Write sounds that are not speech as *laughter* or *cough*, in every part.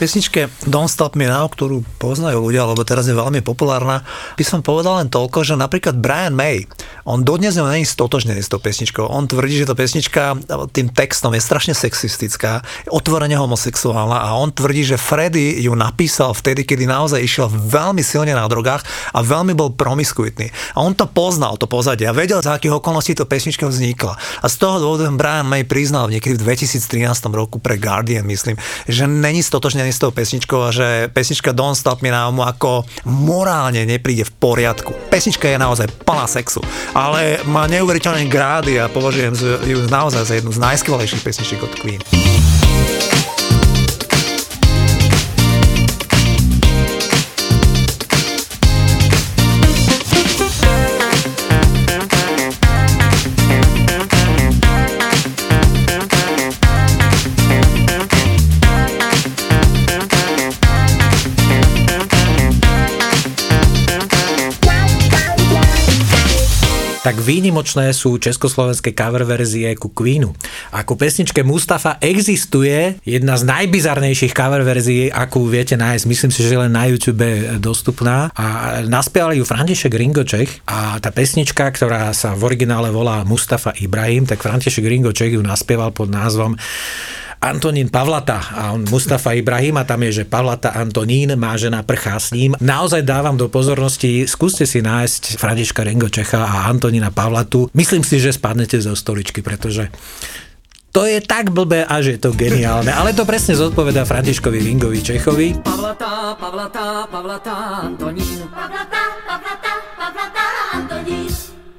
pesničke Don't Stop Me Now, ktorú poznajú ľudia, lebo teraz je veľmi populárna, by som povedal len toľko, že napríklad Brian May, on dodnes ňou není stotožnený s tou pesničkou. On tvrdí, že tá pesnička tým textom je strašne sexistická, otvorene homosexuálna a on tvrdí, že Freddy ju napísal vtedy, kedy naozaj išiel veľmi silne na drogách a veľmi bol promiskuitný. A on to poznal, to pozadie a vedel, za akých okolností to pesnička vznikla. A z toho dôvodu Brian May priznal niekedy v 2013 roku pre Guardian, myslím, že není stotožnený s tou pesničkou a že pesnička Don't Stop Me Now mu ako morálne nepríde v poriadku. Pesnička je naozaj plná sexu, ale má neuveriteľné grády a považujem ju naozaj za jednu z najskvelejších pesničiek od Queen. Tak výnimočné sú československé cover verzie ku Queenu. A pesničke Mustafa existuje jedna z najbizarnejších cover verzií, akú viete nájsť. Myslím si, že len na YouTube dostupná. A naspievali ju František Ringoček a tá pesnička, ktorá sa v originále volá Mustafa Ibrahim, tak František Ringoček ju naspieval pod názvom Antonín Pavlata a on Mustafa Ibrahim a tam je, že Pavlata Antonín má žena prchá s ním. Naozaj dávam do pozornosti, skúste si nájsť Františka Rengo Čecha a Antonína Pavlatu. Myslím si, že spadnete zo stoličky, pretože to je tak blbé, až je to geniálne. Ale to presne zodpoveda Františkovi Ringovi Čechovi. Pavlata, Pavlata, Pavlata, Antonín. Antonín.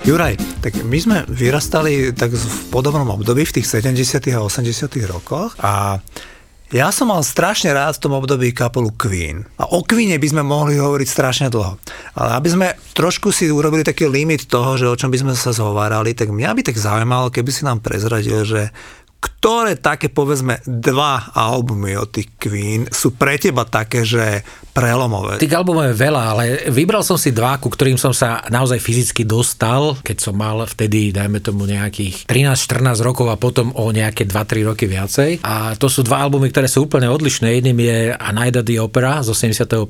Juraj, tak my sme vyrastali tak v podobnom období v tých 70. a 80. rokoch a ja som mal strašne rád v tom období kapelu Queen. A o Queene by sme mohli hovoriť strašne dlho. Ale aby sme trošku si urobili taký limit toho, že o čom by sme sa zhovárali, tak mňa by tak zaujímalo, keby si nám prezradil, že ktoré také povedzme dva albumy od tých Queen sú pre teba také, že prelomové? Tých albumov je veľa, ale vybral som si dva, ku ktorým som sa naozaj fyzicky dostal, keď som mal vtedy, dajme tomu nejakých 13-14 rokov a potom o nejaké 2-3 roky viacej. A to sú dva albumy, ktoré sú úplne odlišné. Jedným je A Night at the Opera z 85.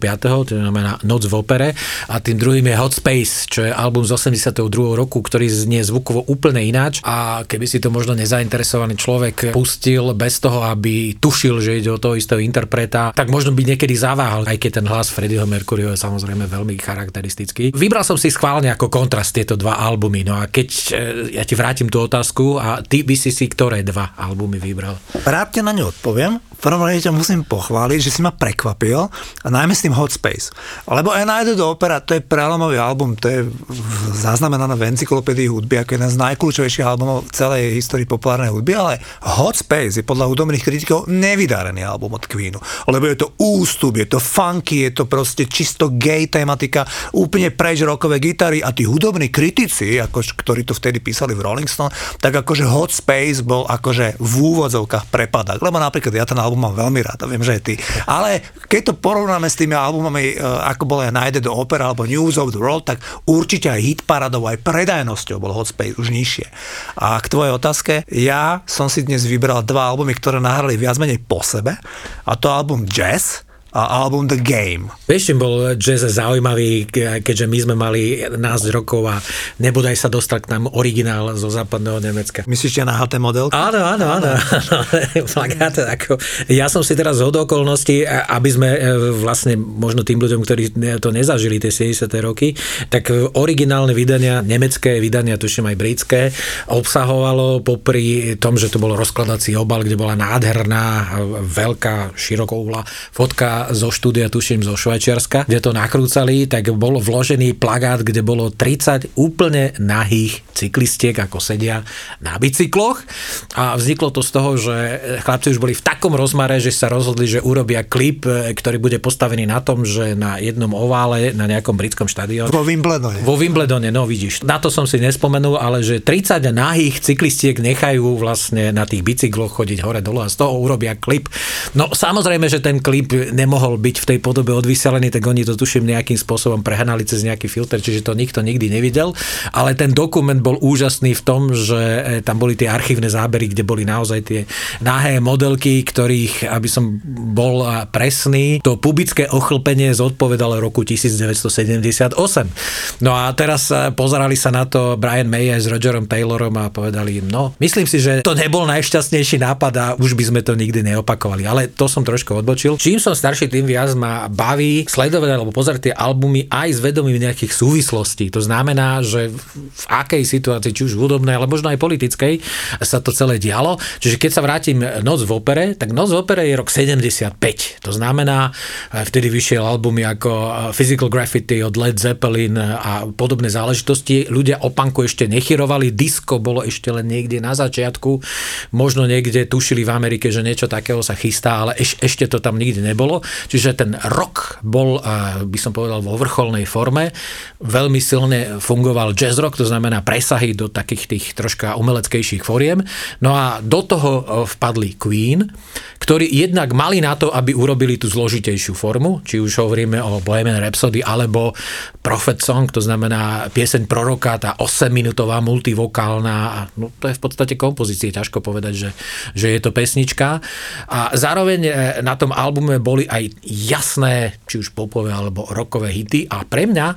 to znamená Noc v opere a tým druhým je Hot Space, čo je album z 82. roku, ktorý znie zvukovo úplne ináč a keby si to možno nezainteresovaný človek človek pustil bez toho, aby tušil, že ide o toho istého interpreta, tak možno by niekedy zaváhal, aj keď ten hlas Freddieho Mercuryho je samozrejme veľmi charakteristický. Vybral som si schválne ako kontrast tieto dva albumy. No a keď e, ja ti vrátim tú otázku a ty by si si ktoré dva albumy vybral? Rád na ňu odpoviem prvom rade ťa musím pochváliť, že si ma prekvapil a najmä s tým Hot Space. Lebo United Opera, to je prelomový album, to je zaznamenané v encyklopédii hudby ako jeden z najkľúčovejších albumov celej histórii populárnej hudby, ale Hot Space je podľa hudobných kritikov nevydarený album od Queenu. Lebo je to ústup, je to funky, je to proste čisto gay tematika, úplne preč rokové gitary a tí hudobní kritici, ako, ktorí to vtedy písali v Rolling Stone, tak akože Hot Space bol akože v úvodzovkách prepadak. Lebo napríklad ja ten album album mám veľmi rád viem, že aj ty. Ale keď to porovnáme s tými albumami, e, ako aj Night do Opera alebo News of the World, tak určite aj hit paradou, aj predajnosťou bol Hot Space už nižšie. A k tvojej otázke, ja som si dnes vybral dva albumy, ktoré nahrali viac menej po sebe. A to album Jazz, a album The Game. Vieš, čím bol jazz zaujímavý, keďže my sme mali 11 rokov a nebodaj sa dostal k nám originál zo západného Nemecka. Myslíš, že na HT model? Áno, áno, áno. *laughs* ako, ja som si teraz z okolností, aby sme e, vlastne možno tým ľuďom, ktorí to nezažili tie 70. roky, tak originálne vydania, nemecké vydania, tuším aj britské, obsahovalo popri tom, že to bol rozkladací obal, kde bola nádherná, veľká, širokouhla fotka videa zo štúdia, tuším, zo Švajčiarska, kde to nakrúcali, tak bol vložený plagát, kde bolo 30 úplne nahých cyklistiek, ako sedia na bicykloch a vzniklo to z toho, že chlapci už boli v takom rozmare, že sa rozhodli, že urobia klip, e, ktorý bude postavený na tom, že na jednom ovále, na nejakom britskom štadióne. Vo Wimbledone. Vo Wimbledone, no vidíš. Na to som si nespomenul, ale že 30 nahých cyklistiek nechajú vlastne na tých bicykloch chodiť hore dole a z toho urobia klip. No samozrejme, že ten klip nemohol byť v tej podobe odvyselený, tak oni to tuším nejakým spôsobom prehnali cez nejaký filter, čiže to nikto nikdy nevidel, ale ten dokument bol úžasný v tom, že e, tam boli tie archívne zábery, kde boli naozaj tie nahé modelky, ktorých, aby som bol presný, to pubické ochlpenie zodpovedalo roku 1978. No a teraz e, pozerali sa na to Brian May aj s Rogerom Taylorom a povedali im, no, myslím si, že to nebol najšťastnejší nápad a už by sme to nikdy neopakovali. Ale to som trošku odbočil. Čím som starší, tým viac ma baví sledovať alebo pozerať tie albumy aj s vedomím nejakých súvislostí. To znamená, že v akej situácii, či už hudobnej, ale možno aj politickej, sa to celé dialo. Čiže keď sa vrátim Noc v opere, tak Noc v opere je rok 75. To znamená, vtedy vyšiel albumy ako Physical Graffiti od Led Zeppelin a podobné záležitosti. Ľudia o punku ešte nechyrovali, disco bolo ešte len niekde na začiatku, možno niekde tušili v Amerike, že niečo takého sa chystá, ale eš, ešte to tam nikdy nebolo. Čiže ten rok bol, by som povedal, vo vrcholnej forme. Veľmi silne fungoval jazz rock, to znamená presahy do takých tých troška umeleckejších foriem. No a do toho vpadli Queen, ktorí jednak mali na to, aby urobili tú zložitejšiu formu, či už hovoríme o Bohemian Rhapsody alebo Prophet Song, to znamená pieseň proroka, tá 8-minútová multivokálna, no to je v podstate kompozície, ťažko povedať, že, že je to pesnička. A zároveň e, na tom albume boli aj jasné, či už popové alebo rokové hity. A pre mňa e,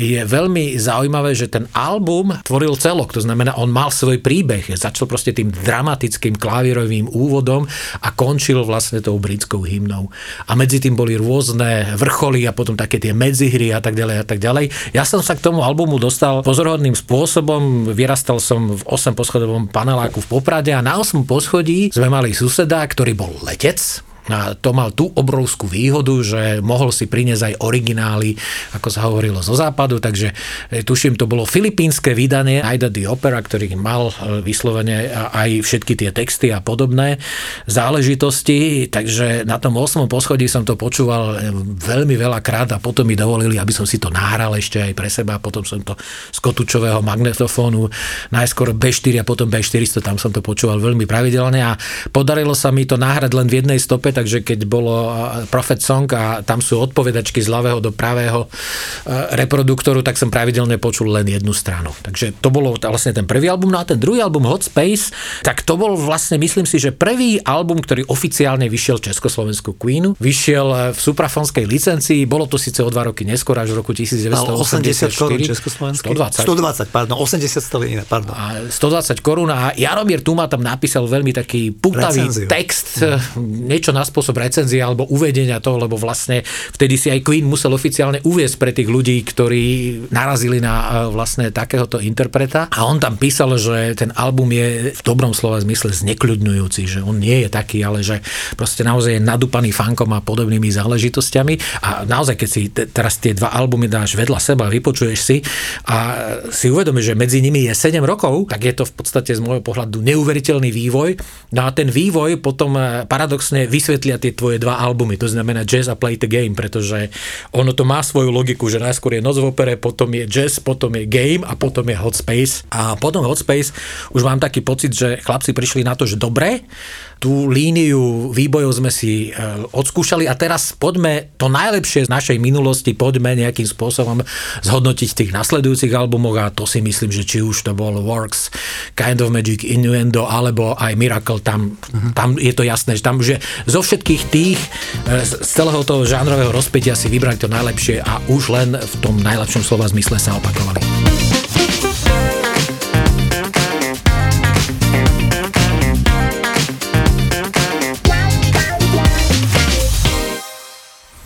je veľmi zaujímavé, že ten album tvoril celok, to znamená, on mal svoj príbeh, začal proste tým dramatickým klavírovým úvodom a končil vlastne tou britskou hymnou. A medzi tým boli rôzne vrcholy a potom také tie medzihry a tak ďalej a tak ďalej. Ja som sa k tomu albumu dostal pozorhodným spôsobom, vyrastal som v 8 poschodovom paneláku v Poprade a na 8 poschodí sme mali suseda, ktorý bol letec, a to mal tú obrovskú výhodu, že mohol si priniesť aj originály, ako sa hovorilo zo západu, takže e, tuším, to bolo filipínske vydanie Aida the Opera, ktorý mal e, vyslovene aj všetky tie texty a podobné záležitosti, takže na tom 8. poschodí som to počúval e, veľmi veľa krát a potom mi dovolili, aby som si to nahral ešte aj pre seba, potom som to z kotúčového magnetofónu, najskôr B4 a potom B400, tam som to počúval veľmi pravidelne. A podarilo sa mi to nahrať len v jednej stope, takže keď bolo Prophet Song a tam sú odpovedačky z ľavého do pravého reproduktoru, tak som pravidelne počul len jednu stranu. Takže to bolo vlastne ten prvý album. No a ten druhý album Hot Space, tak to bol vlastne, myslím si, že prvý album, ktorý oficiálne vyšiel Československu Queenu. Vyšiel e, v suprafonskej licencii, bolo to síce o dva roky neskôr, až v roku 1984. 80 korún Československý? 120. 120, pardon, 80 stali iné, pardon. A 120 korún a Jaromír Tuma tam napísal veľmi taký putavý Recenziu. text, mm. niečo na na spôsob recenzie alebo uvedenia toho, lebo vlastne vtedy si aj Queen musel oficiálne uviesť pre tých ľudí, ktorí narazili na e, vlastne takéhoto interpreta. A on tam písal, že ten album je v dobrom slova zmysle znekľudňujúci, že on nie je taký, ale že proste naozaj je nadúpaný fankom a podobnými záležitosťami. A naozaj, keď si teraz tie dva albumy dáš vedľa seba, vypočuješ si a si uvedomíš, že medzi nimi je 7 rokov, tak je to v podstate z môjho pohľadu neuveriteľný vývoj. No a ten vývoj potom e, paradoxne vysvetlí vysvetlia tie tvoje dva albumy, to znamená Jazz a Play the Game, pretože ono to má svoju logiku, že najskôr je Noc v opere, potom je Jazz, potom je Game a potom je Hot Space. A potom Hot Space už mám taký pocit, že chlapci prišli na to, že dobre, tú líniu výbojov sme si e, odskúšali a teraz poďme to najlepšie z našej minulosti, poďme nejakým spôsobom zhodnotiť v tých nasledujúcich albumoch a to si myslím, že či už to bol Works, Kind of Magic, Innuendo alebo aj Miracle, tam, uh-huh. tam je to jasné, že tam, že zo všetkých tých e, z celého toho žánrového rozpätia si vybrali to najlepšie a už len v tom najlepšom slova zmysle sa opakovali.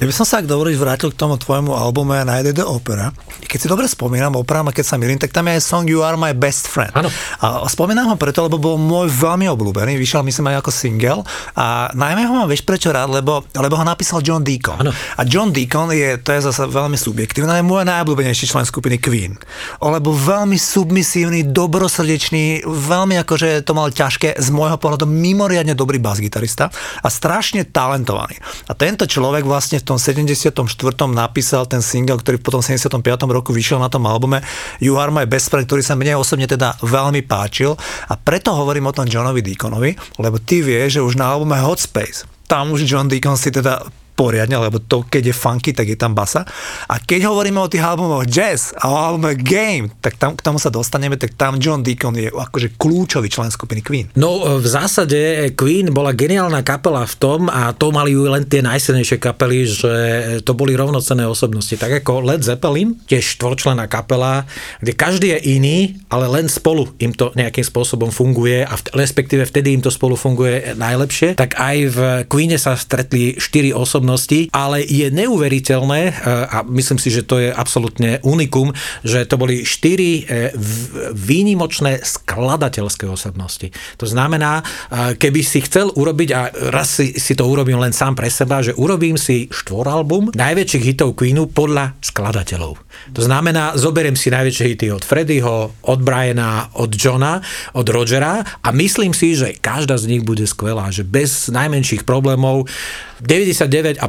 Ja Ja by som sa, ak dovoliť, vrátil k tomu tvojmu albume Night the Opera. Keď si dobre spomínam, opravám, keď sa milím, tak tam je aj song You Are My Best Friend. Áno. A spomínam ho preto, lebo bol môj veľmi obľúbený, vyšiel myslím aj ako single. A najmä ho mám vieš prečo rád, lebo, lebo ho napísal John Deacon. Áno. A John Deacon je, to je zase veľmi subjektívne, je môj najobľúbenejší člen skupiny Queen. Lebo veľmi submisívny, dobrosrdečný, veľmi akože to mal ťažké, z môjho pohľadu mimoriadne dobrý basgitarista a strašne talentovaný. A tento človek vlastne v tom 74. napísal ten single, ktorý potom v 75. roku vyšiel na tom albume You Are My Best Friend, ktorý sa mne osobne teda veľmi páčil a preto hovorím o tom Johnovi Deaconovi, lebo ty vieš, že už na albume Hot Space tam už John Deacon si teda poriadne, lebo to, keď je funky, tak je tam basa. A keď hovoríme o tých albumoch jazz a o albume Game, tak tam, k tomu sa dostaneme, tak tam John Deacon je akože kľúčový člen skupiny Queen. No v zásade Queen bola geniálna kapela v tom a to mali ju len tie najsilnejšie kapely, že to boli rovnocenné osobnosti. Tak ako Led Zeppelin, tiež štvorčlená kapela, kde každý je iný, ale len spolu im to nejakým spôsobom funguje a v, respektíve vtedy im to spolu funguje najlepšie, tak aj v Queene sa stretli štyri osobnosti osobnosti, ale je neuveriteľné e, a myslím si, že to je absolútne unikum, že to boli štyri e, výnimočné skladateľské osobnosti. To znamená, e, keby si chcel urobiť, a raz si, si to urobím len sám pre seba, že urobím si štvoralbum najväčších hitov Queenu podľa skladateľov. To znamená, zoberiem si najväčšie hity od Freddyho, od Briana, od Johna, od Rogera a myslím si, že každá z nich bude skvelá, že bez najmenších problémov 99,5%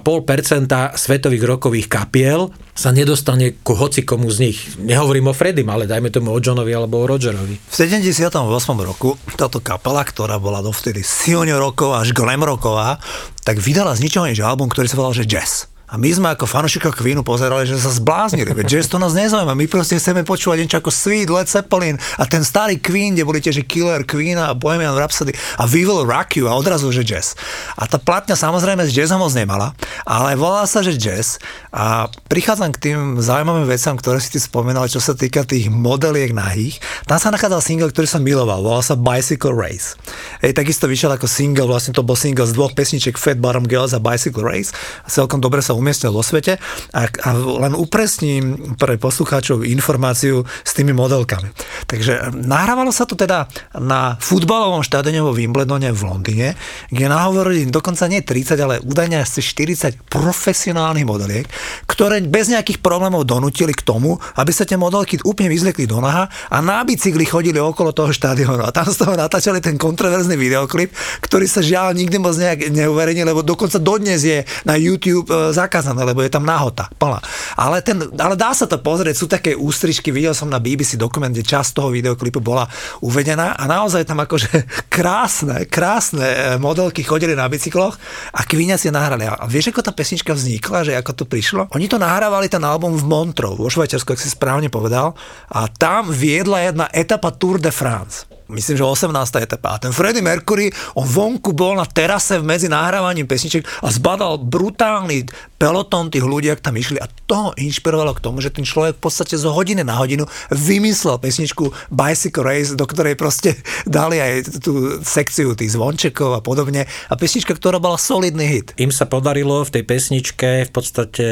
svetových rokových kapiel sa nedostane ku hocikomu z nich. Nehovorím o Freddym, ale dajme tomu o Johnovi alebo o Rogerovi. V 78. roku táto kapela, ktorá bola dovtedy silne roková až glam roková, tak vydala z ničoho nič album, ktorý sa volal, že Jazz. A my sme ako fanúšika Queenu pozerali, že sa zbláznili. Veď jazz to nás nezaujíma. My proste chceme počúvať niečo ako Sweet, Led Zeppelin a ten starý Queen, kde boli tiež Killer Queen a Bohemian Rhapsody a We Will Rock You a odrazu, že jazz. A tá platňa samozrejme s jazzom moc nemala, ale volá sa, že jazz. A prichádzam k tým zaujímavým veciam, ktoré si ty spomínal, čo sa týka tých modeliek nahých. Tam sa nachádzal single, ktorý som miloval. Volal sa Bicycle Race. Ej, takisto vyšiel ako single, vlastne to bol single z dvoch pesničiek Fat Bottom Girls a Bicycle Race. A celkom dobre sa umiestnil vo svete a, a len upresním pre poslucháčov informáciu s tými modelkami. Takže nahrávalo sa to teda na futbalovom štadióne vo Wimbledone v Londýne, kde nahovorili dokonca nie 30, ale údajne asi 40 profesionálnych modeliek, ktoré bez nejakých problémov donútili k tomu, aby sa tie modelky úplne vyzlekli do naha a na bicykli chodili okolo toho štadiónu. A tam z toho natáčali ten kontroverzný videoklip, ktorý sa žiaľ nikdy moc nejak neuverejnil, lebo dokonca dodnes je na YouTube e, zakázané, lebo je tam nahota plná. Ale, ten, ale dá sa to pozrieť, sú také ústrižky, videl som na BBC dokument, kde časť toho videoklipu bola uvedená a naozaj tam akože *laughs* krásne, krásne e, modelky chodili na bicykloch a Kvíňa si nahrali. A vieš, ako tá pesnička vznikla, že ako to prišlo? Oni to nahrávali ten album v Montreux, vo Švajčiarsku, ak si správne povedal, a tam viedla jedna etapa Tour de France myslím, že 18. etapa. A ten Freddie Mercury, on vonku bol na terase medzi nahrávaním pesniček a zbadal brutálny peloton tých ľudí, ak tam išli a to ho inšpirovalo k tomu, že ten človek v podstate zo hodiny na hodinu vymyslel pesničku Bicycle Race, do ktorej proste *laughs* dali aj tú sekciu tých zvončekov a podobne a pesnička, ktorá bola solidný hit. Im sa podarilo v tej pesničke v podstate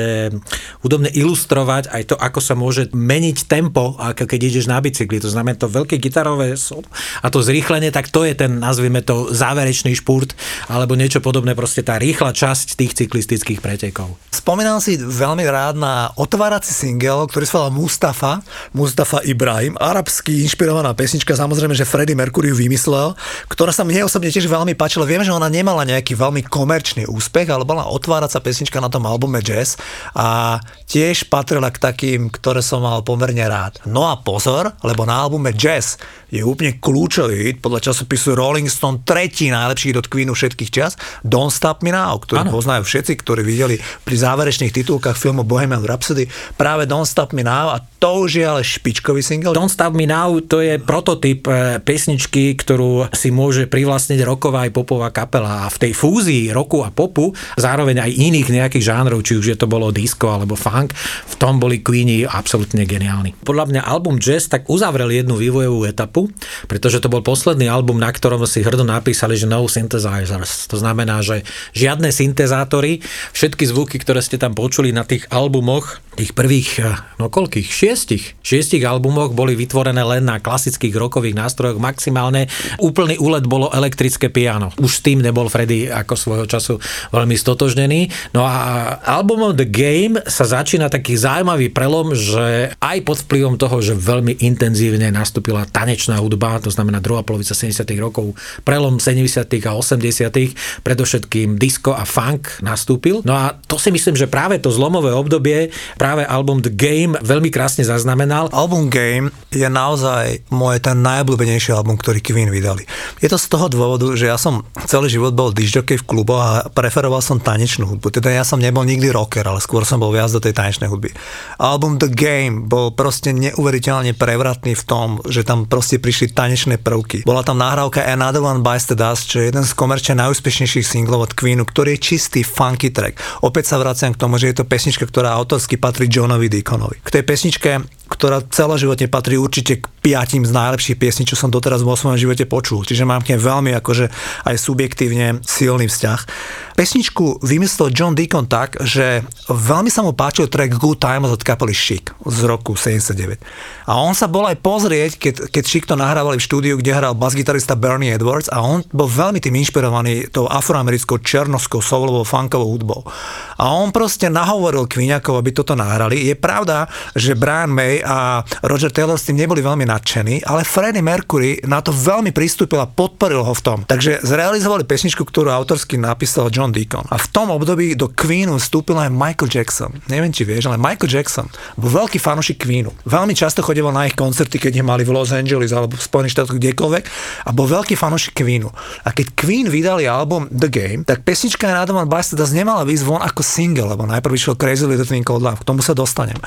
údobne ilustrovať aj to, ako sa môže meniť tempo, ako keď ideš na bicykli. To znamená to veľké gitarové solo a to zrýchlenie, tak to je ten, nazvime to, záverečný špurt alebo niečo podobné, proste tá rýchla časť tých cyklistických pretekov. Spomínal si veľmi rád na otvárací single, ktorý sa volá Mustafa, Mustafa Ibrahim, arabsky inšpirovaná pesnička, samozrejme, že Freddie Mercury ju vymyslel, ktorá sa mne osobne tiež veľmi páčila. Viem, že ona nemala nejaký veľmi komerčný úspech, ale bola otváracia pesnička na tom albume Jazz a tiež patrila k takým, ktoré som mal pomerne rád. No a pozor, lebo na albume Jazz je úplne kľúčový hit, podľa časopisu Rolling Stone tretí najlepší hit od Queenu všetkých čas, Don't Stop Me Now, ktorý ano. poznajú všetci, ktorí videli pri záverečných titulkách filmu Bohemian Rhapsody práve Don't Stop Me Now a to už je ale špičkový single. Don't Stop Me Now to je prototyp eh, pesničky, ktorú si môže privlastniť roková aj popová kapela a v tej fúzii roku a popu, zároveň aj iných nejakých žánrov, či už je to bolo disco alebo funk, v tom boli Queeni absolútne geniálni. Podľa mňa album Jazz tak uzavrel jednu vývojovú etapu, pretože to bol posledný album, na ktorom si hrdo napísali, že no synthesizers. To znamená, že žiadne syntezátory, všetky zvuky, ktoré ste tam počuli na tých albumoch, tých prvých, eh, no koľkých, šiestich, šiestich albumoch boli vytvorené len na klasických rokových nástrojoch maximálne. Úplný úlet bolo elektrické piano. Už s tým nebol Freddy ako svojho času veľmi stotožnený. No a albumom The Game sa začína taký zaujímavý prelom, že aj pod vplyvom toho, že veľmi intenzívne nastúpila tanečná hudba, to znamená druhá polovica 70. rokov, prelom 70. a 80. predovšetkým disco a funk nastúpil. No a to si myslím, že práve to zlomové obdobie, práve album The Game veľmi krásne zaznamenal. Album Game je naozaj môj ten najobľúbenejší album, ktorý Queen vydali. Je to z toho dôvodu, že ja som celý život bol disjockey v kluboch a preferoval som tanečnú hudbu. Teda ja som nebol nikdy rocker, ale skôr som bol viac do tej tanečnej hudby. Album The Game bol proste neuveriteľne prevratný v tom, že tam proste prišli tanečné prvky. Bola tam nahrávka Another One Bites the Dust, čo je jeden z komerčne najúspešnejších singlov od Queenu, ktorý je čistý funky track. Opäť sa vraciam k tomu, že je to pesnička, ktorá autorsky patrí Johnovi Deaconovi. K tej pesničke ktorá celoživotne patrí určite k piatim z najlepších piesní, čo som doteraz vo svojom živote počul. Čiže mám k nej veľmi akože aj subjektívne silný vzťah. Pesničku vymyslel John Deacon tak, že veľmi sa mu páčil track Good Times od kapely Chic z roku 79. A on sa bol aj pozrieť, keď, keď Chic to nahrávali v štúdiu, kde hral basgitarista Bernie Edwards a on bol veľmi tým inšpirovaný tou afroamerickou černovskou soulovou funkovou hudbou. A on proste nahovoril Kvíňakov, aby toto nahrali. Je pravda, že Brian May a Roger Taylor s tým neboli veľmi nadšení, ale Freddie Mercury na to veľmi pristúpil a podporil ho v tom. Takže zrealizovali pesničku, ktorú autorsky napísal John Deacon. A v tom období do Queenu vstúpil aj Michael Jackson. Neviem, či vieš, ale Michael Jackson bol veľký fanúšik Queenu. Veľmi často chodil na ich koncerty, keď ich mali v Los Angeles alebo v Spojených štátoch kdekoľvek a bol veľký fanúšik Queenu. A keď Queen vydali album The Game, tak pesnička na Adam Bastards nemala výsť von ako single, lebo najprv išiel Crazy Little Thing Called Love, k tomu sa dostanem.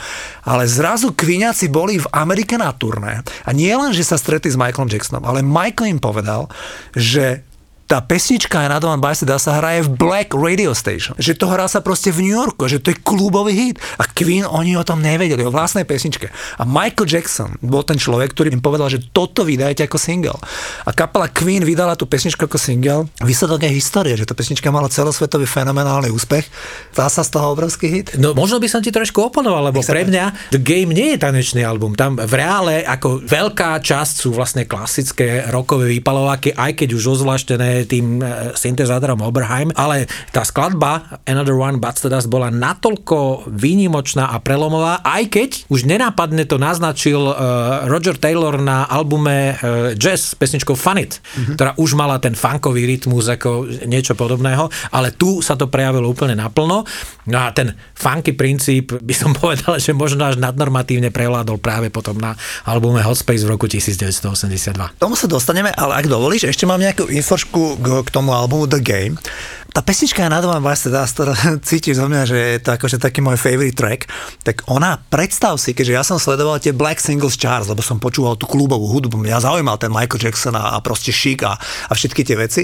Ale zrazu Queen Queeniaci boli v Amerike na turné a nie len, že sa stretli s Michaelom Jacksonom, ale Michael im povedal, že tá pesnička je One by Dá sa hraje v Black Radio Station. Že to hrá sa proste v New Yorku, že to je klubový hit. A Queen, oni o tom nevedeli, o vlastnej pesničke. A Michael Jackson bol ten človek, ktorý im povedal, že toto vydajte ako single. A kapela Queen vydala tú pesničku ako single. Výsledok je histórie, že tá pesnička mala celosvetový fenomenálny úspech. Dá sa z toho obrovský hit. No možno by som ti trošku oponoval, lebo pre mňa The Game nie je tanečný album. Tam v reále ako veľká časť sú vlastne klasické rokové výpalováky, aj keď už ozvláštené tým e, syntezátorom Oberheim, ale tá skladba Another One But the Dust bola natoľko výnimočná a prelomová, aj keď už nenápadne to naznačil uh, Roger Taylor na albume uh, Jazz s pesničkou Fun It, mm-hmm. ktorá už mala ten funkový rytmus ako niečo podobného, ale tu sa to prejavilo úplne naplno. No a ten funky princíp by som povedal, že možno až nadnormatívne prevládol práve potom na albume Hot Space v roku 1982. Tomu sa dostaneme, ale ak dovolíš, ešte mám nejakú infošku k, k tomu albumu The Game. Tá pesnička na doma vlastne dá, ktorá cítiš zo mňa, že je to akože taký môj favorite track, tak ona, predstav si, keďže ja som sledoval tie Black Singles Charts, lebo som počúval tú klubovú hudbu, mňa zaujímal ten Michael Jackson a, a proste Chic a, a všetky tie veci.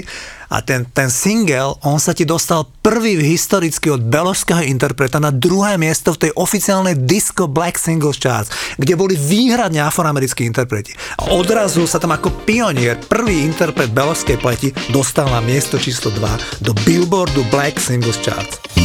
A ten, ten single, on sa ti dostal prvý historicky od beložského interpreta na druhé miesto v tej oficiálnej disco Black Singles Charts, kde boli výhradne afroamerickí interpreti. A odrazu sa tam ako pionier, prvý interpret beložskej pleti dostal na miesto číslo 2 do Billboardu Black Singles Charts.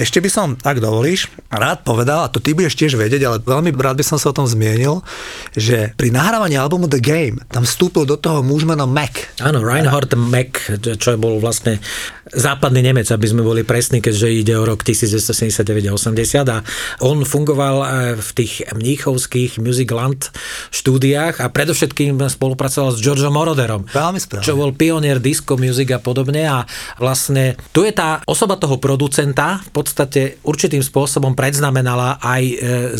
Ešte by som, ak dovolíš, rád povedal, a to ty budeš tiež vedieť, ale veľmi rád by som sa o tom zmienil, že pri nahrávaní albumu The Game tam vstúpil do toho muž menom Mac. Áno, Reinhard Mac, čo bol vlastne západný Nemec, aby sme boli presní, keďže ide o rok 1979 a 80 a on fungoval e, v tých mníchovských Musicland štúdiách a predovšetkým spolupracoval s Georgeom Moroderom. Veľmi správne. Čo bol pionier disco music a podobne a vlastne tu je tá osoba toho producenta v podstate určitým spôsobom predznamenala aj e,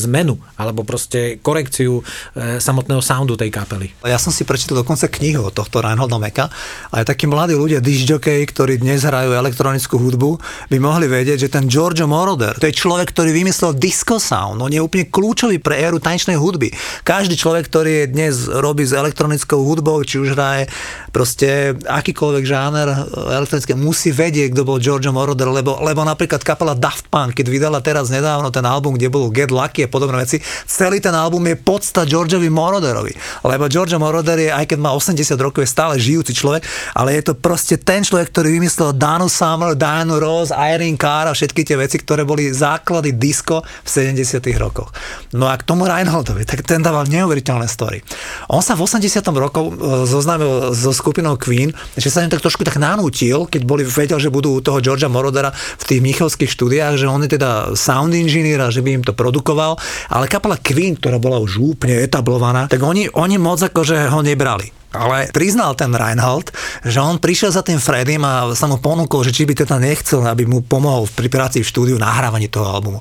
zmenu alebo proste korekciu e, samotného soundu tej kapely. Ja som si prečítal dokonca knihu od tohto Reinholda Meka a aj takí mladí ľudia, disc ktorí dnes hrajú hrajú elektronickú hudbu, by mohli vedieť, že ten Giorgio Moroder, to je človek, ktorý vymyslel disco sound, on je úplne kľúčový pre éru tanečnej hudby. Každý človek, ktorý je dnes robí s elektronickou hudbou, či už hraje proste akýkoľvek žáner elektronické, musí vedieť, kto bol Giorgio Moroder, lebo, lebo napríklad kapela Daft Punk, keď vydala teraz nedávno ten album, kde bol Get Lucky a podobné veci, celý ten album je podsta Georgeovi Moroderovi. Lebo George Moroder je, aj keď má 80 rokov, je stále žijúci človek, ale je to proste ten človek, ktorý vymyslel Danu Summer, Diana Rose, Irene Carr a všetky tie veci, ktoré boli základy disco v 70 rokoch. No a k tomu Reinholdovi, tak ten dával neuveriteľné story. On sa v 80 rokov e, zoznámil so skupinou Queen, že sa im tak trošku tak nanútil, keď boli vedel, že budú u toho Georgia Morodera v tých Michovských štúdiách, že on je teda sound engineer a že by im to produkoval, ale kapela Queen, ktorá bola už úplne etablovaná, tak oni, oni moc akože ho nebrali. Ale priznal ten Reinhold, že on prišiel za tým Freddym a sa mu ponúkol, že či by teda nechcel, aby mu pomohol pri práci v štúdiu nahrávaní toho albumu.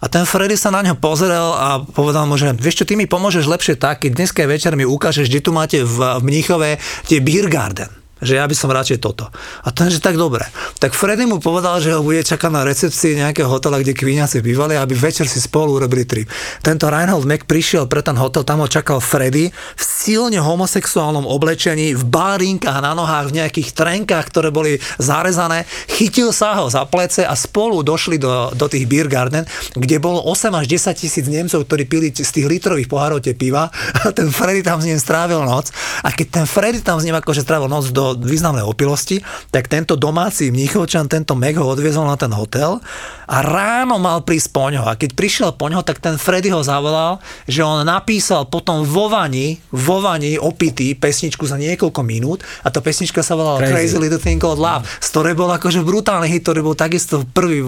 A ten Freddy sa na ňo pozrel a povedal mu, že vieš čo, ty mi pomôžeš lepšie tak, keď dneska večer mi ukážeš, kde tu máte v, v Mníchove tie Beer Garden že ja by som radšej toto. A ten, že tak dobre. Tak Freddy mu povedal, že ho bude čakať na recepcii nejakého hotela, kde kvíňaci bývali, aby večer si spolu urobili trip. Tento Reinhold Mac prišiel pre ten hotel, tam ho čakal Freddy v silne homosexuálnom oblečení, v bárinkách na nohách, v nejakých trenkách, ktoré boli zarezané. Chytil sa ho za plece a spolu došli do, do tých beer garden, kde bolo 8 až 10 tisíc Nemcov, ktorí pili z tých litrových pohárov tie piva *laughs* a ten Freddy tam s ním strávil noc. A keď ten Freddy tam s ním akože strávil noc do významnej opilosti, tak tento domáci Mnichovčan, tento Meg ho odviezol na ten hotel a ráno mal prísť po ňo. A keď prišiel po ňo, tak ten Freddy ho zavolal, že on napísal potom vo vani, vo vani opitý pesničku za niekoľko minút a tá pesnička sa volala Crazy, Crazy Little Thing Called Love, z ktorej bol akože brutálny hit, ktorý bol takisto prvý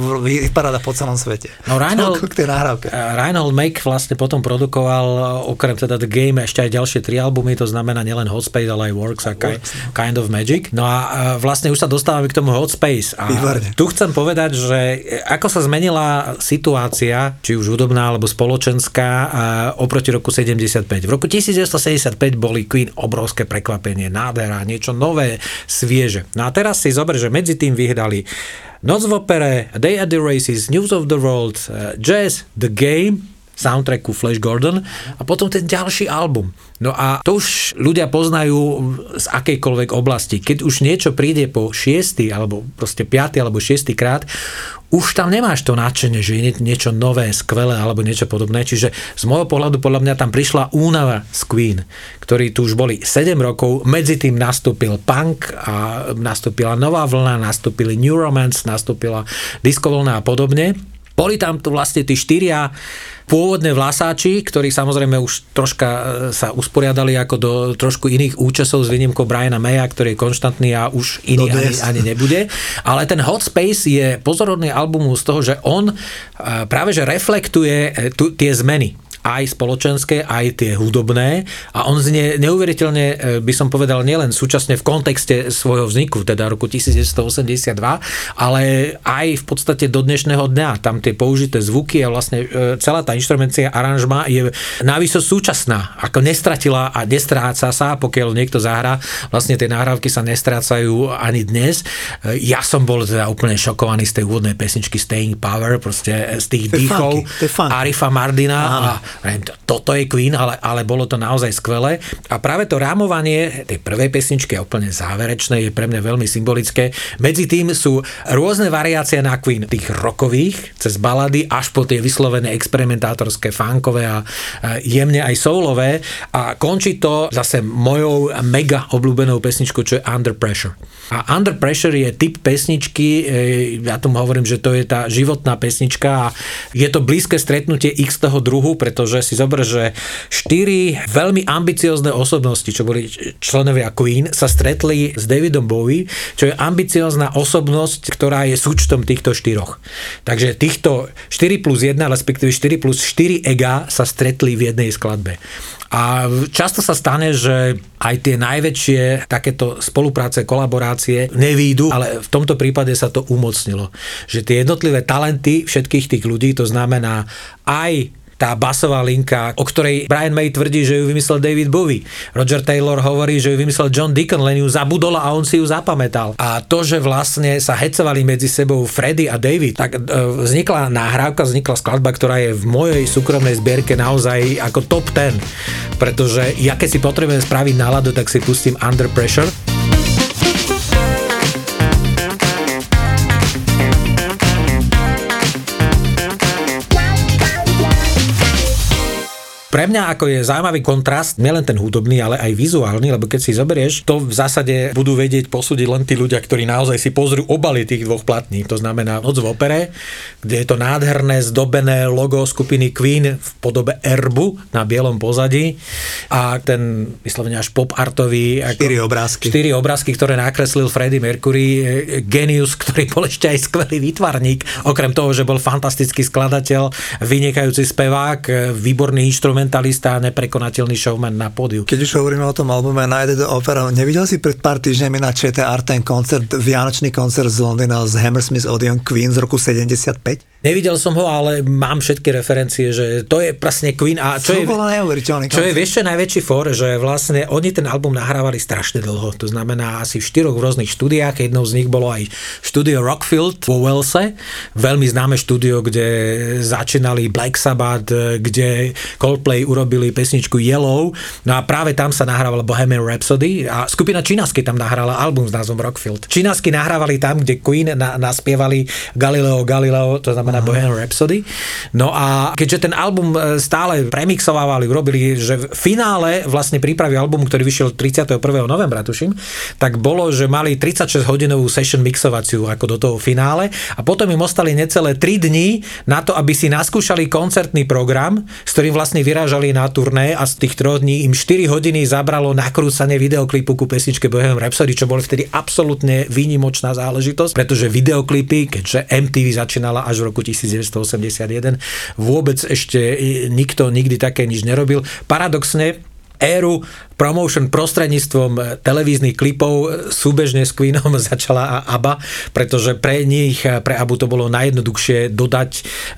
paráda po celom svete. No Reinhold, k tej nahrávke. Reinhold Make vlastne potom produkoval okrem teda The Game ešte aj ďalšie tri albumy, to znamená nielen Hot Space, ale aj Works a Works. Kind of Magic. No a vlastne už sa dostávame k tomu Hot Space. A Výborné. tu chcem povedať, že ako sa zmenila situácia, či už hudobná alebo spoločenská, oproti roku 75. V roku 1975 boli Queen obrovské prekvapenie, nádhera, niečo nové, svieže. No a teraz si zober, že medzi tým vyhdali Noc v opere, Day at the Races, News of the World, uh, Jazz, The Game, soundtracku Flash Gordon a potom ten ďalší album. No a to už ľudia poznajú z akejkoľvek oblasti. Keď už niečo príde po šiestý, alebo proste piatý, alebo šiestý krát, už tam nemáš to nadšenie, že je niečo nové, skvelé alebo niečo podobné. Čiže z môjho pohľadu podľa mňa tam prišla únava z Queen, ktorí tu už boli 7 rokov, medzi tým nastúpil punk a nastúpila nová vlna, nastúpili New Romance, nastúpila disco vlna a podobne. Boli tam tu vlastne tí štyria pôvodné vlasáči, ktorí samozrejme už troška e, sa usporiadali ako do trošku iných účasov s výnimkou Briana Maya, ktorý je konštantný a už iný ani, ani nebude. Ale ten Hot Space je pozorodný album z toho, že on e, práve že reflektuje e, tu, tie zmeny aj spoločenské, aj tie hudobné a on znie neuveriteľne, e, by som povedal, nielen súčasne v kontexte svojho vzniku, teda roku 1982, ale aj v podstate do dnešného dňa. Tam tie použité zvuky a vlastne e, celá tá inštrumencia aranžma je náviso súčasná, ako nestratila a nestráca sa, pokiaľ niekto zahrá, vlastne tie nahrávky sa nestrácajú ani dnes. E, ja som bol teda úplne šokovaný z tej úvodnej pesničky Staying Power, proste z tých dýchov Arifa Mardina a toto je Queen, ale, ale bolo to naozaj skvelé. A práve to rámovanie tej prvej pesničky je úplne záverečné, je pre mňa veľmi symbolické. Medzi tým sú rôzne variácie na Queen, tých rokových, cez balady, až po tie vyslovené experimentátorské, funkové a jemne aj soulové. A končí to zase mojou mega obľúbenou pesničkou, čo je Under Pressure. A Under Pressure je typ pesničky, e, ja tomu hovorím, že to je tá životná pesnička a je to blízke stretnutie x toho druhu, pretože si zober, že štyri veľmi ambiciozne osobnosti, čo boli členovia Queen, sa stretli s Davidom Bowie, čo je ambiciozná osobnosť, ktorá je súčtom týchto štyroch. Takže týchto 4 plus 1, respektíve 4 plus 4 ega sa stretli v jednej skladbe. A často sa stane, že aj tie najväčšie takéto spolupráce, kolaborácie nevídu, ale v tomto prípade sa to umocnilo. Že tie jednotlivé talenty všetkých tých ľudí, to znamená aj tá basová linka, o ktorej Brian May tvrdí, že ju vymyslel David Bowie. Roger Taylor hovorí, že ju vymyslel John Deacon, len ju zabudol a on si ju zapamätal. A to, že vlastne sa hecovali medzi sebou Freddy a David, tak e, vznikla nahrávka, vznikla skladba, ktorá je v mojej súkromnej zbierke naozaj ako top 10, pretože ja keď si potrebujem spraviť náladu, tak si pustím Under Pressure. Pre mňa ako je zaujímavý kontrast, nielen ten hudobný, ale aj vizuálny, lebo keď si zoberieš, to v zásade budú vedieť posúdiť len tí ľudia, ktorí naozaj si pozrú obaly tých dvoch platní. To znamená Noc v opere, kde je to nádherné zdobené logo skupiny Queen v podobe erbu na bielom pozadí a ten vyslovene až pop artový štyri obrázky. Štyri obrázky, ktoré nakreslil Freddie Mercury, genius, ktorý bol ešte aj skvelý výtvarník, okrem toho, že bol fantastický skladateľ, vynikajúci spevák, výborný inštrument instrumentalista a neprekonateľný showman na pódiu. Keď už hovoríme o tom albume Night the Opera, nevidel si pred pár týždňami na ČT ten koncert, Vianočný koncert z Londýna z Hammersmith Odeon Queen z roku 75? Nevidel som ho, ale mám všetky referencie, že to je presne Queen a čo, je, čo je vieš, čo je najväčší for, že vlastne oni ten album nahrávali strašne dlho, to znamená asi v štyroch rôznych štúdiách, jednou z nich bolo aj štúdio Rockfield vo Walese, veľmi známe štúdio, kde začínali Black Sabbath, kde Coldplay urobili pesničku Yellow, no a práve tam sa nahrával Bohemian Rhapsody a skupina Činasky tam nahrala album s názvom Rockfield. Činasky nahrávali tam, kde Queen na, naspievali Galileo Galileo, to znamená znamená Bohemian Rhapsody. No a keďže ten album e, stále premixovávali, urobili, že v finále vlastne prípravy albumu, ktorý vyšiel 31. novembra, tuším, tak bolo, že mali 36 hodinovú session mixovaciu ako do toho finále a potom im ostali necelé 3 dní na to, aby si naskúšali koncertný program, s ktorým vlastne vyrážali na turné a z tých 3 dní im 4 hodiny zabralo nakrúcanie videoklipu ku pesničke Bohemian Rhapsody, čo boli vtedy absolútne výnimočná záležitosť, pretože videoklipy, keďže MTV začínala až v roku 1981. Vôbec ešte nikto nikdy také nič nerobil. Paradoxne, éru promotion prostredníctvom eh, televíznych klipov eh, súbežne s Queenom *laughs* začala ABBA, pretože pre nich, eh, pre ABBA to bolo najjednoduchšie dodať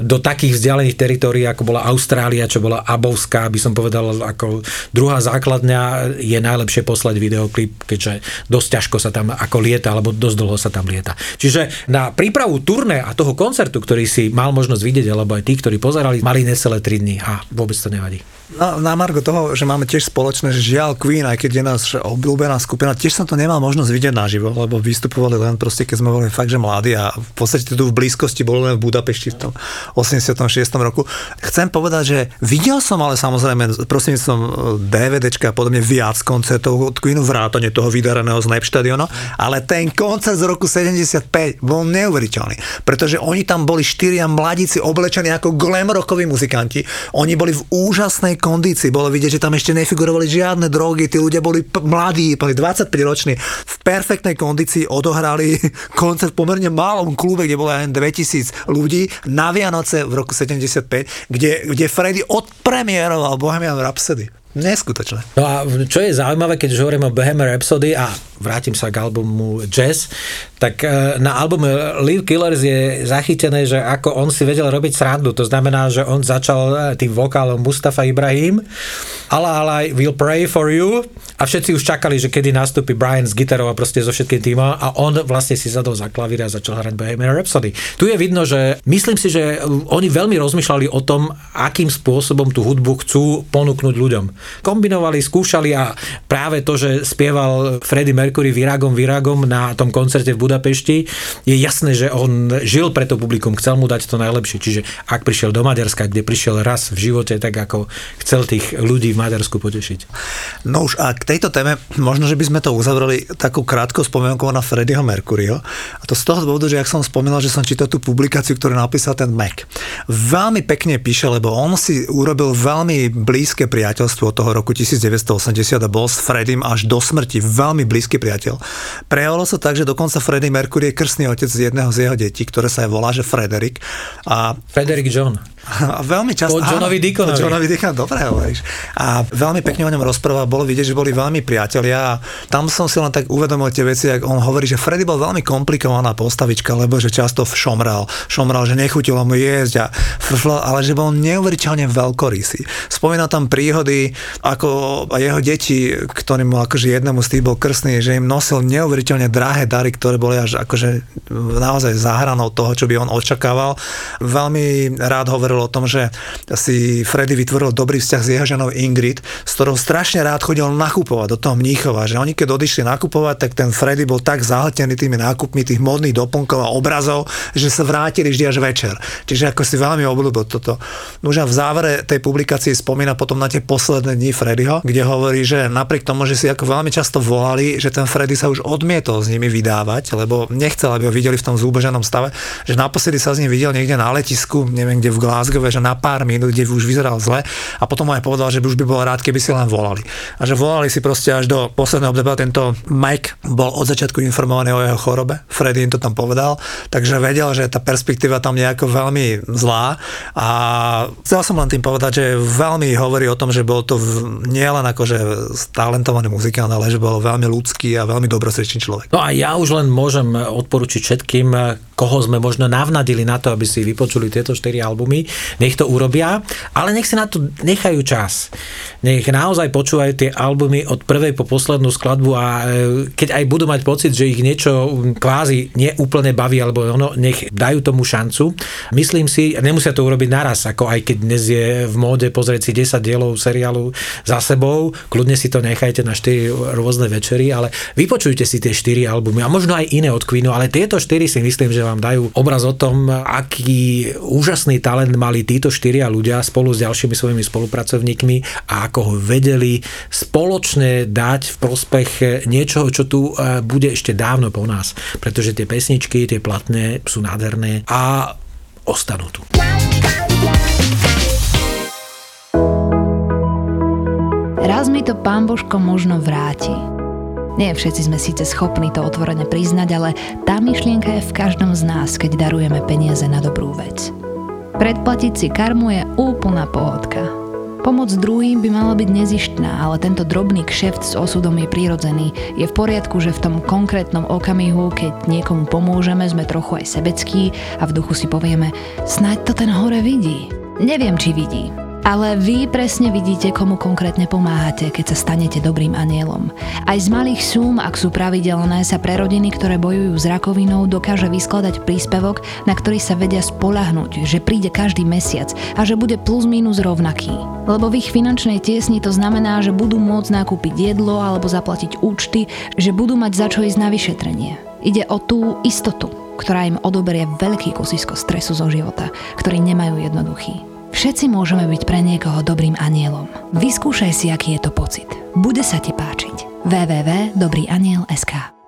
do takých vzdialených teritórií, ako bola Austrália, čo bola Abovská, by som povedal, ako druhá základňa je najlepšie poslať videoklip, keďže dosť ťažko sa tam ako lieta, alebo dosť dlho sa tam lieta. Čiže na prípravu turné a toho koncertu, ktorý si mal možnosť vidieť, alebo aj tí, ktorí pozerali, mali necelé 3 dní a vôbec to nevadí. Na, na Margo toho, že máme tiež spoločné, že žiaľ Queen, aj keď je nás obľúbená skupina, tiež som to nemal možnosť vidieť naživo, lebo vystupovali len proste, keď sme boli fakt, že mladí a v podstate tu v blízkosti boli len v Budapešti v tom 86. roku. Chcem povedať, že videl som ale samozrejme som DVDčka a podobne viac koncertov od Queenu, vrátane toho vydareného z Štadiona, ale ten koncert z roku 75 bol neuveriteľný, pretože oni tam boli štyria mladíci oblečení ako glam rockoví muzikanti. Oni boli v úžasnej kondícii. Bolo vidieť, že tam ešte nefigurovali žiadne drogy, tí ľudia boli p- mladí, boli 25 roční, v perfektnej kondícii odohrali *laughs* koncert v pomerne malom klube, kde bolo aj 2000 ľudí na Vianoce v roku 75, kde, kde Freddy odpremieroval Bohemian Rhapsody. Neskutočné. No a čo je zaujímavé, keď už hovoríme o Bohemian Rhapsody a vrátim sa k albumu Jazz, tak e, na albume Live Killers je zachytené, že ako on si vedel robiť srandu. To znamená, že on začal e, tým vokálom Mustafa Ibrahim Allah Allah will pray for you a všetci už čakali, že kedy nastúpi Brian s gitarou a proste so všetkým tým a on vlastne si zadol za klavír a začal hrať Bohemian Rhapsody. Tu je vidno, že myslím si, že oni veľmi rozmýšľali o tom, akým spôsobom tú hudbu chcú ponúknuť ľuďom kombinovali, skúšali a práve to, že spieval Freddie Mercury Viragom Viragom na tom koncerte v Budapešti, je jasné, že on žil pre to publikum, chcel mu dať to najlepšie. Čiže ak prišiel do Maďarska, kde prišiel raz v živote, tak ako chcel tých ľudí v Maďarsku potešiť. No už a k tejto téme, možno, že by sme to uzavreli takou krátkou spomienkou na Freddieho Mercuryho. A to z toho dôvodu, že ak som spomínal, že som čítal tú publikáciu, ktorú napísal ten Mac. Veľmi pekne píše, lebo on si urobil veľmi blízke priateľstvo okolo toho roku 1980 a bol s Freddym až do smrti veľmi blízky priateľ. Prejavilo sa tak, že dokonca Freddie Mercury je krstný otec z jedného z jeho detí, ktoré sa volá, že Frederick. A Frederick John. A veľmi často... Po Johnovi Deaconovi. Po Johnovi Deaconovi, dobre hovoríš. A veľmi pekne o ňom rozprával, bolo vidieť, že boli veľmi priatelia a tam som si len tak uvedomil tie veci, ak on hovorí, že Freddy bol veľmi komplikovaná postavička, lebo že často šomral, šomral, že nechutilo mu jesť a frfla, ale že bol neuveriteľne veľkorysý. Spomínal tam príhody, ako jeho deti, ktorým akože jednému z tých bol krstný, že im nosil neuveriteľne drahé dary, ktoré boli až akože naozaj záhranou toho, čo by on očakával. Veľmi rád hovoril hovoril o tom, že si Freddy vytvoril dobrý vzťah s jeho ženou Ingrid, s ktorou strašne rád chodil nakupovať do toho Mníchova, že oni keď odišli nakupovať, tak ten Freddy bol tak zahltený tými nákupmi tých modných doplnkov a obrazov, že sa vrátili vždy až večer. Čiže ako si veľmi obľúbil toto. Už v závere tej publikácie spomína potom na tie posledné dni Freddyho, kde hovorí, že napriek tomu, že si ako veľmi často volali, že ten Freddy sa už odmietol s nimi vydávať, lebo nechcel, aby ho videli v tom zúbeženom stave, že naposledy sa s ním videl niekde na letisku, neviem kde v Glasgow, že na pár minút, kde už vyzeral zle a potom aj povedal, že by už by bol rád, keby si len volali. A že volali si proste až do posledného obdobia. Tento Mike bol od začiatku informovaný o jeho chorobe, Freddy im to tam povedal, takže vedel, že tá perspektíva tam nejako veľmi zlá a chcel som len tým povedať, že veľmi hovorí o tom, že bol to nielen akože talentovaný muzikant, ale že bol veľmi ľudský a veľmi dobrosrdečný človek. No a ja už len môžem odporučiť všetkým, koho sme možno navnadili na to, aby si vypočuli tieto 4 albumy, nech to urobia, ale nech si na to nechajú čas. Nech naozaj počúvajú tie albumy od prvej po poslednú skladbu a e, keď aj budú mať pocit, že ich niečo kvázi neúplne baví, alebo ono, nech dajú tomu šancu. Myslím si, nemusia to urobiť naraz, ako aj keď dnes je v móde pozrieť si 10 dielov seriálu za sebou, kľudne si to nechajte na 4 rôzne večery, ale vypočujte si tie 4 albumy a možno aj iné od Queenu, ale tieto 4 si myslím, že vám dajú obraz o tom, aký úžasný talent mali títo štyria ľudia spolu s ďalšími svojimi spolupracovníkmi a ako ho vedeli spoločne dať v prospech niečoho, čo tu e, bude ešte dávno po nás. Pretože tie pesničky, tie platné sú nádherné a ostanú tu. Raz mi to pán Božko možno vráti. Nie všetci sme síce schopní to otvorene priznať, ale tá myšlienka je v každom z nás, keď darujeme peniaze na dobrú vec. Predplatiť si karmu je úplná pohodka. Pomoc druhým by mala byť nezištná, ale tento drobný kšeft s osudom je prirodzený. Je v poriadku, že v tom konkrétnom okamihu, keď niekomu pomôžeme, sme trochu aj sebeckí a v duchu si povieme, snáď to ten hore vidí. Neviem, či vidí, ale vy presne vidíte, komu konkrétne pomáhate, keď sa stanete dobrým anielom. Aj z malých súm, ak sú pravidelné, sa pre rodiny, ktoré bojujú s rakovinou, dokáže vyskladať príspevok, na ktorý sa vedia spolahnuť, že príde každý mesiac a že bude plus minus rovnaký. Lebo v ich finančnej tiesni to znamená, že budú môcť nakúpiť jedlo alebo zaplatiť účty, že budú mať za čo ísť na vyšetrenie. Ide o tú istotu, ktorá im odoberie veľký kusisko stresu zo života, ktorý nemajú jednoduchý. Všetci môžeme byť pre niekoho dobrým anielom. Vyskúšaj si, aký je to pocit. Bude sa ti páčiť. www.dobrýaniel.sk